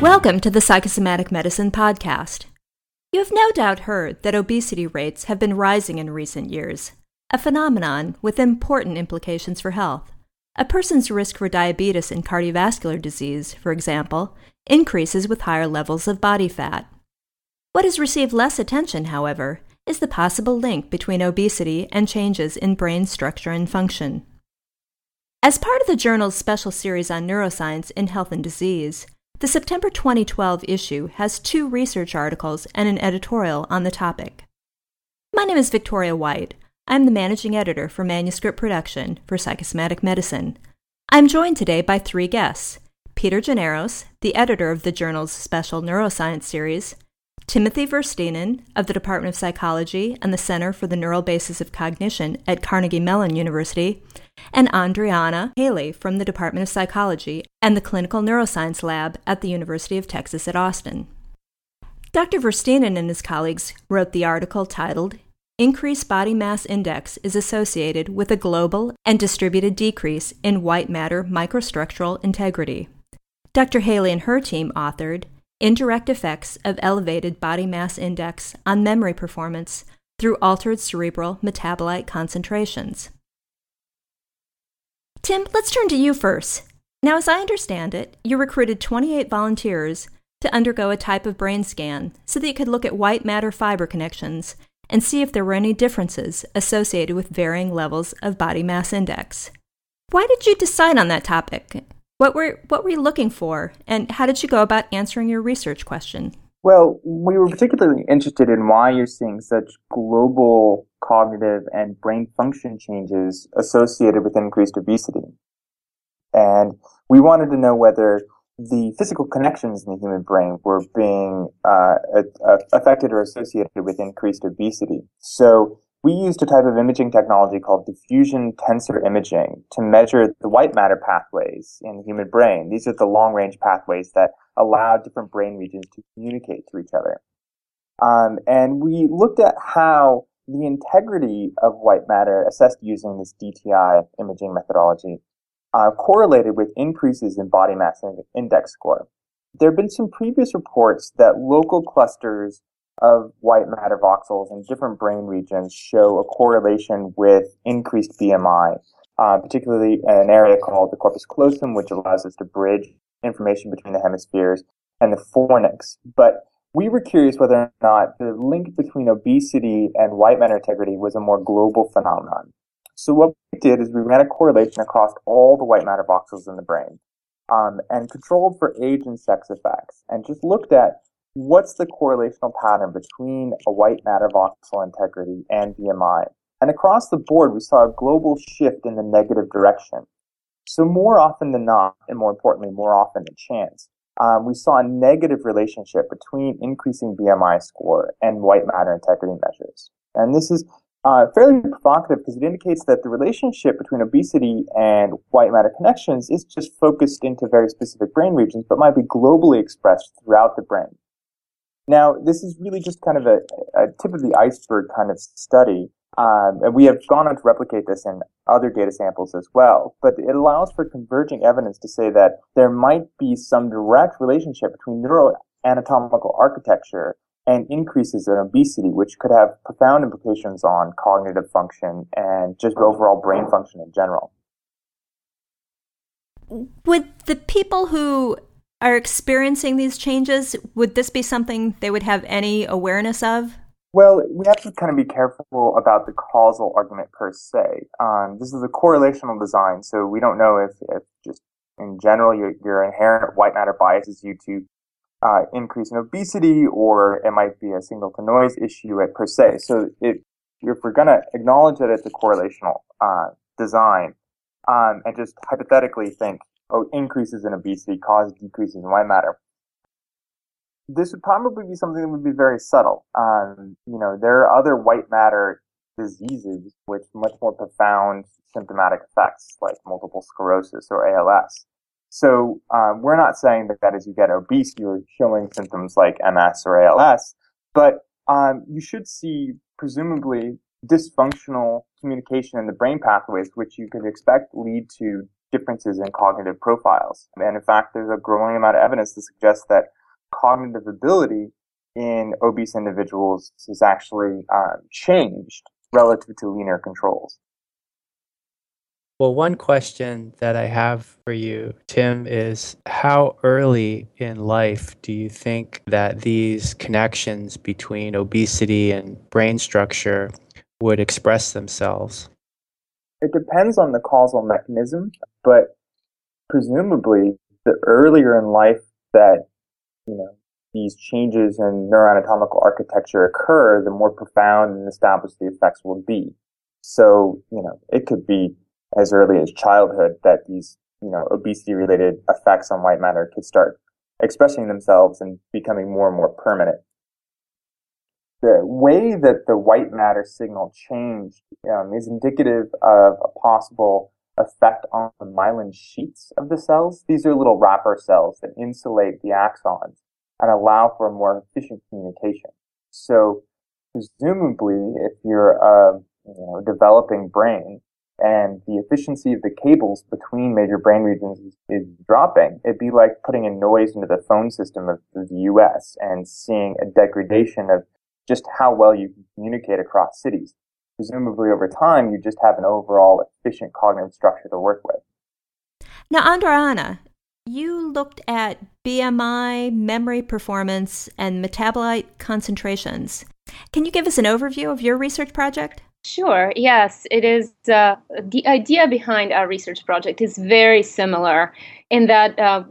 Welcome to the Psychosomatic Medicine Podcast. You have no doubt heard that obesity rates have been rising in recent years, a phenomenon with important implications for health. A person's risk for diabetes and cardiovascular disease, for example, increases with higher levels of body fat. What has received less attention, however, is the possible link between obesity and changes in brain structure and function. As part of the journal's special series on neuroscience in health and disease, the September 2012 issue has two research articles and an editorial on the topic. My name is Victoria White. I'm the managing editor for manuscript production for psychosomatic medicine. I'm joined today by three guests Peter Gianaros, the editor of the journal's special neuroscience series, Timothy Verstynen of the Department of Psychology and the Center for the Neural Basis of Cognition at Carnegie Mellon University, and Andreana Haley from the Department of Psychology and the Clinical Neuroscience Lab at the University of Texas at Austin. Dr. Verstynen and his colleagues wrote the article titled Increased Body Mass Index is Associated with a Global and Distributed Decrease in White Matter Microstructural Integrity. Dr. Haley and her team authored indirect effects of elevated body mass index on memory performance through altered cerebral metabolite concentrations. Tim, let's turn to you first. Now, as I understand it, you recruited 28 volunteers to undergo a type of brain scan so that you could look at white matter fiber connections and see if there were any differences associated with varying levels of body mass index. Why did you decide on that topic? What were what were you looking for, and how did you go about answering your research question? Well, we were particularly interested in why you're seeing such global cognitive and brain function changes associated with increased obesity. And we wanted to know whether the physical connections in the human brain were being uh, affected or associated with increased obesity. So we used a type of imaging technology called diffusion tensor imaging to measure the white matter pathways in the human brain. These are the long range pathways that allow different brain regions to communicate to each other. Um, and we looked at how the integrity of white matter assessed using this DTI imaging methodology uh, correlated with increases in body mass index score. There have been some previous reports that local clusters of white matter voxels in different brain regions show a correlation with increased BMI, uh, particularly an area called the corpus callosum, which allows us to bridge information between the hemispheres, and the fornix. But we were curious whether or not the link between obesity and white matter integrity was a more global phenomenon. So what we did is we ran a correlation across all the white matter voxels in the brain um, and controlled for age and sex effects and just looked at what's the correlational pattern between a white matter voxel integrity and BMI? And across the board, we saw a global shift in the negative direction. So more often than not, and more importantly, more often than chance, um, we saw a negative relationship between increasing BMI score and white matter integrity measures. And this is uh, fairly provocative because it indicates that the relationship between obesity and white matter connections is just focused into very specific brain regions, but might be globally expressed throughout the brain. Now, this is really just kind of a, a tip of the iceberg kind of study. Um, and we have gone on to replicate this in other data samples as well. But it allows for converging evidence to say that there might be some direct relationship between neuroanatomical architecture and increases in obesity, which could have profound implications on cognitive function and just overall brain function in general. Would the people who are experiencing these changes, would this be something they would have any awareness of? Well, we have to kind of be careful about the causal argument per se. Um, this is a correlational design, so we don't know if, if just in general your, your inherent white matter biases you to uh, increase in obesity, or it might be a signal to noise issue at per se. So it, if we're going to acknowledge that it's a correlational uh, design, um, and just hypothetically think increases in obesity cause decreases in white matter. This would probably be something that would be very subtle. Um, you know, there are other white matter diseases with much more profound symptomatic effects, like multiple sclerosis or ALS. So um, we're not saying that, that as you get obese, you're showing symptoms like MS or ALS, but um, you should see presumably dysfunctional communication in the brain pathways, which you could expect lead to differences in cognitive profiles. And in fact, there's a growing amount of evidence to suggest that cognitive ability in obese individuals is actually uh, changed relative to leaner controls. Well, one question that I have for you, Tim, is how early in life do you think that these connections between obesity and brain structure would express themselves? It depends on the causal mechanism, but presumably the earlier in life that, you know, these changes in neuroanatomical architecture occur, the more profound and established the effects will be. So, you know, it could be as early as childhood that these, you know, obesity related effects on white matter could start expressing themselves and becoming more and more permanent. The way that the white matter signal changed um, is indicative of a possible effect on the myelin sheets of the cells. These are little wrapper cells that insulate the axons and allow for more efficient communication. So presumably, if you're a you know, developing brain and the efficiency of the cables between major brain regions is, is, dropping, it'd be like putting a noise into the phone system of the U.S. and seeing a degradation of just how well you can communicate across cities. Presumably, over time, you just have an overall efficient cognitive structure to work with. Now, Andreana, you looked at BMI, memory performance, and metabolite concentrations. Can you give us an overview of your research project? Sure, yes, it is. Uh, the idea behind our research project is very similar in that uh,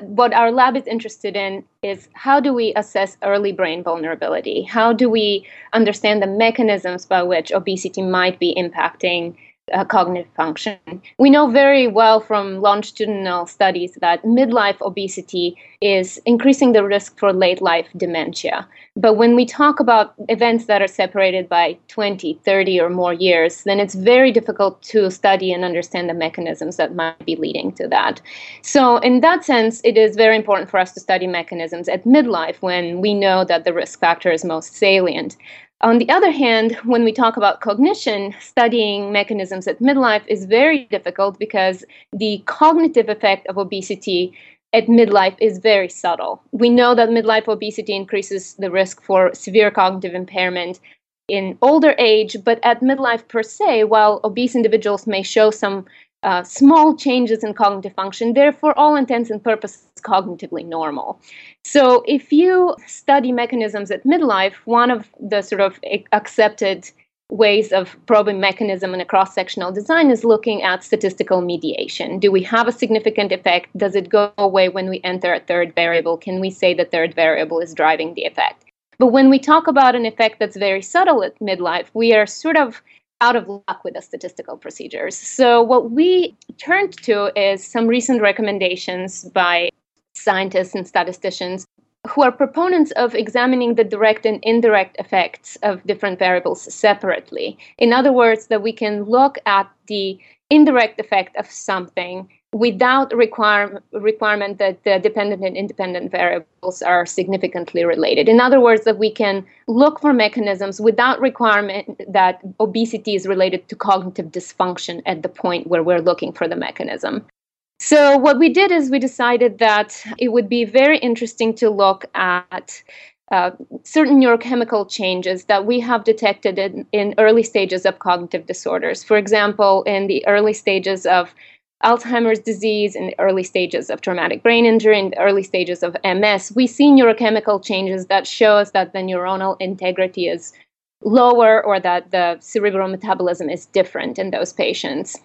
what our lab is interested in is how do we assess early brain vulnerability? How do we understand the mechanisms by which obesity might be impacting uh, cognitive function. We know very well from longitudinal studies that midlife obesity is increasing the risk for late life dementia. But when we talk about events that are separated by 20, 30, or more years, then it's very difficult to study and understand the mechanisms that might be leading to that. So, in that sense, it is very important for us to study mechanisms at midlife when we know that the risk factor is most salient. On the other hand, when we talk about cognition, studying mechanisms at midlife is very difficult because the cognitive effect of obesity at midlife is very subtle. We know that midlife obesity increases the risk for severe cognitive impairment in older age, but at midlife per se, while obese individuals may show some uh, small changes in cognitive function, they're for all intents and purposes cognitively normal. So, if you study mechanisms at midlife, one of the sort of accepted ways of probing mechanism in a cross sectional design is looking at statistical mediation. Do we have a significant effect? Does it go away when we enter a third variable? Can we say the third variable is driving the effect? But when we talk about an effect that's very subtle at midlife, we are sort of out of luck with the statistical procedures. So, what we turned to is some recent recommendations by scientists and statisticians who are proponents of examining the direct and indirect effects of different variables separately. In other words, that we can look at the indirect effect of something without require, requirement that the dependent and independent variables are significantly related. In other words, that we can look for mechanisms without requirement that obesity is related to cognitive dysfunction at the point where we're looking for the mechanism. So, what we did is we decided that it would be very interesting to look at uh, certain neurochemical changes that we have detected in, in early stages of cognitive disorders. For example, in the early stages of Alzheimer's disease, in the early stages of traumatic brain injury, in the early stages of MS, we see neurochemical changes that show us that the neuronal integrity is lower or that the cerebral metabolism is different in those patients.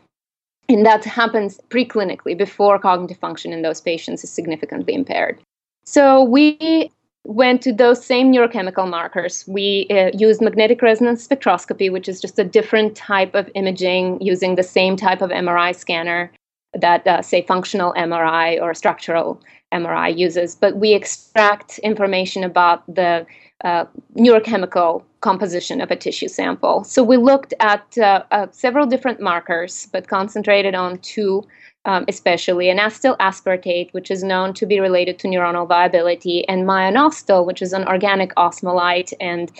And that happens preclinically before cognitive function in those patients is significantly impaired. So we went to those same neurochemical markers. We uh, used magnetic resonance spectroscopy, which is just a different type of imaging using the same type of MRI scanner that, uh, say, functional MRI or structural MRI uses, but we extract information about the uh, neurochemical composition of a tissue sample. So we looked at uh, uh, several different markers, but concentrated on two um, especially N-acetyl aspartate, which is known to be related to neuronal viability, and myo-inositol, which is an organic osmolyte and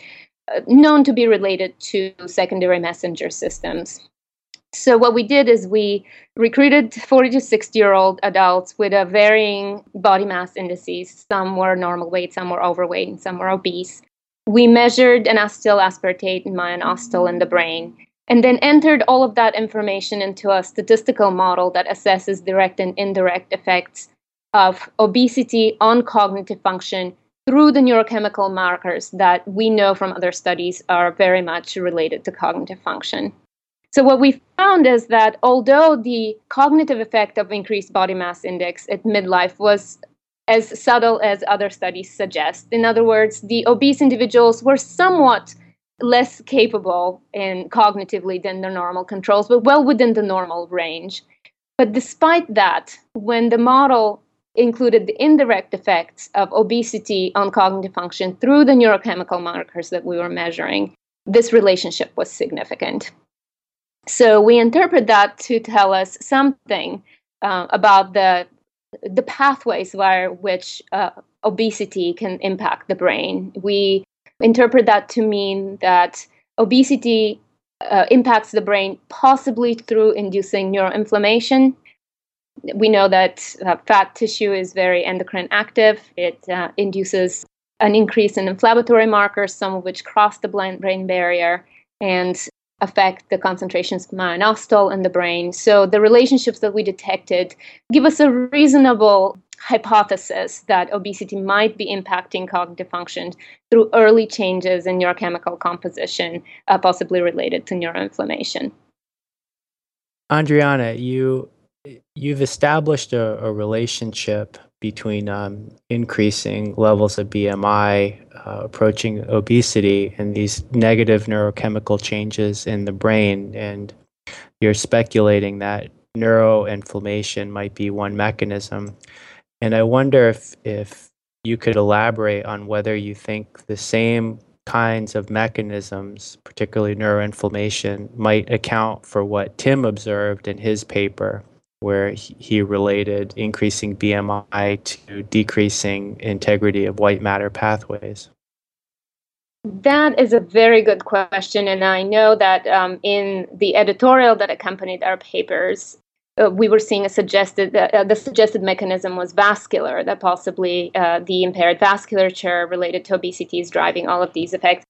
uh, known to be related to secondary messenger systems. So, what we did is we recruited 40 to 60 year old adults with a varying body mass indices. Some were normal weight, some were overweight, and some were obese. We measured N-acetyl aspartate and myo-inositol in the brain and then entered all of that information into a statistical model that assesses direct and indirect effects of obesity on cognitive function through the neurochemical markers that we know from other studies are very much related to cognitive function. So, what we found is that although the cognitive effect of increased body mass index at midlife was as subtle as other studies suggest, in other words, the obese individuals were somewhat less capable in cognitively than the normal controls, but well within the normal range. But despite that, when the model included the indirect effects of obesity on cognitive function through the neurochemical markers that we were measuring, this relationship was significant. So we interpret that to tell us something uh, about the the pathways via which uh, obesity can impact the brain. We interpret that to mean that obesity uh, impacts the brain possibly through inducing neuroinflammation. We know that uh, fat tissue is very endocrine active. It uh, induces an increase in inflammatory markers, some of which cross the brain barrier and affect the concentrations of myo-inositol in the brain. So the relationships that we detected give us a reasonable hypothesis that obesity might be impacting cognitive function through early changes in neurochemical composition, uh, possibly related to neuroinflammation. Andreana, you you've established a, a relationship between um, increasing levels of BMI, uh, approaching obesity, and these negative neurochemical changes in the brain, and you're speculating that neuroinflammation might be one mechanism. And I wonder if if you could elaborate on whether you think the same kinds of mechanisms, particularly neuroinflammation, might account for what Tim observed in his paper, where he related increasing BMI to decreasing integrity of white matter pathways. That is a very good question, and I know that um, in the editorial that accompanied our papers, uh, we were seeing a suggested uh, the suggested mechanism was vascular that possibly uh, the impaired vasculature related to obesity is driving all of these effects.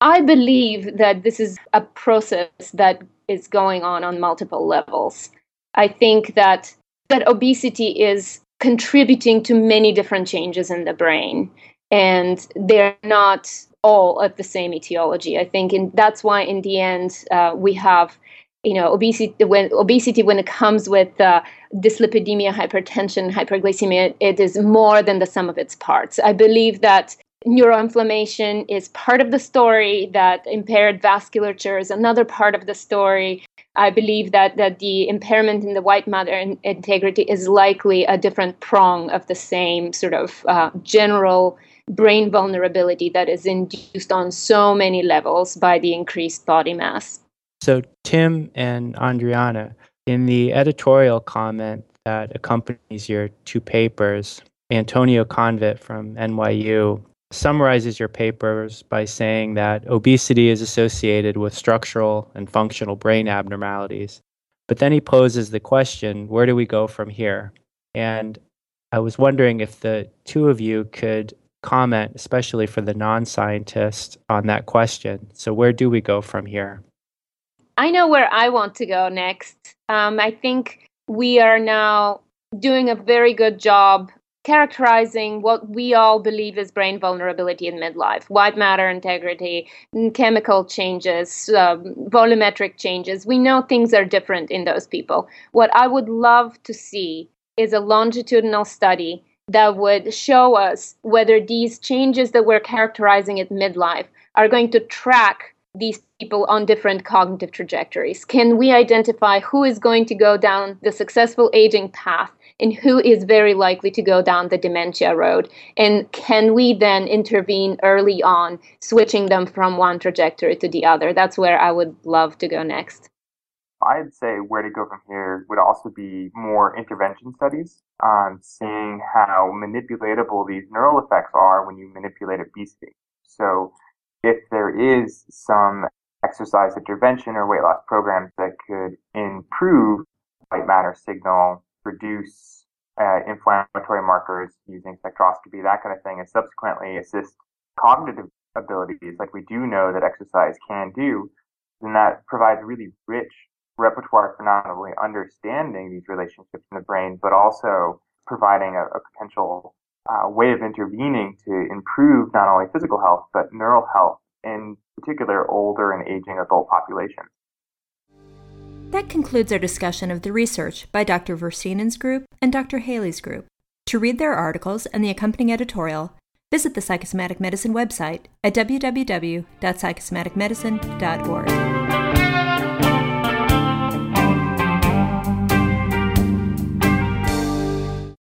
I believe that this is a process that is going on on multiple levels. I think that that obesity is contributing to many different changes in the brain and they're not all of the same etiology. I think and that's why in the end uh, we have you know obesity when obesity when it comes with uh, dyslipidemia hypertension hyperglycemia it is more than the sum of its parts. I believe that neuroinflammation is part of the story that impaired vasculature is another part of the story i believe that, that the impairment in the white matter integrity is likely a different prong of the same sort of uh, general brain vulnerability that is induced on so many levels by the increased body mass. So, Tim and Andreana, in the editorial comment that accompanies your two papers, Antonio Convit from NYU summarizes your papers by saying that obesity is associated with structural and functional brain abnormalities. But then he poses the question where do we go from here? And I was wondering if the two of you could comment, especially for the non scientist, on that question. So, where do we go from here? I know where I want to go next. Um, I think we are now doing a very good job characterizing what we all believe is brain vulnerability in midlife. White matter integrity chemical changes um, volumetric changes. We know things are different in those people. What i would love to see is a longitudinal study that would show us whether these changes that we're characterizing at midlife are going to track these people on different cognitive trajectories? Can we identify who is going to go down the successful aging path and who is very likely to go down the dementia road? And can we then intervene early on, switching them from one trajectory to the other? That's where I would love to go next. I'd say where to go from here would also be more intervention studies on seeing how manipulatable these neural effects are when you manipulate obesity. So if there is some exercise intervention or weight loss programs that could improve white matter signal, reduce uh, inflammatory markers using spectroscopy, that kind of thing, and subsequently assist cognitive abilities like we do know that exercise can do, then that provides a really rich repertoire for not only understanding these relationships in the brain, but also providing a, a potential uh, way of intervening to improve not only physical health, but neural health, in particular older and aging adult populations. That concludes our discussion of the research by Dr. Verstynen's group and Dr. Haley's group. To read their articles and the accompanying editorial, visit the Psychosomatic Medicine website at www.psychosomaticmedicine.org.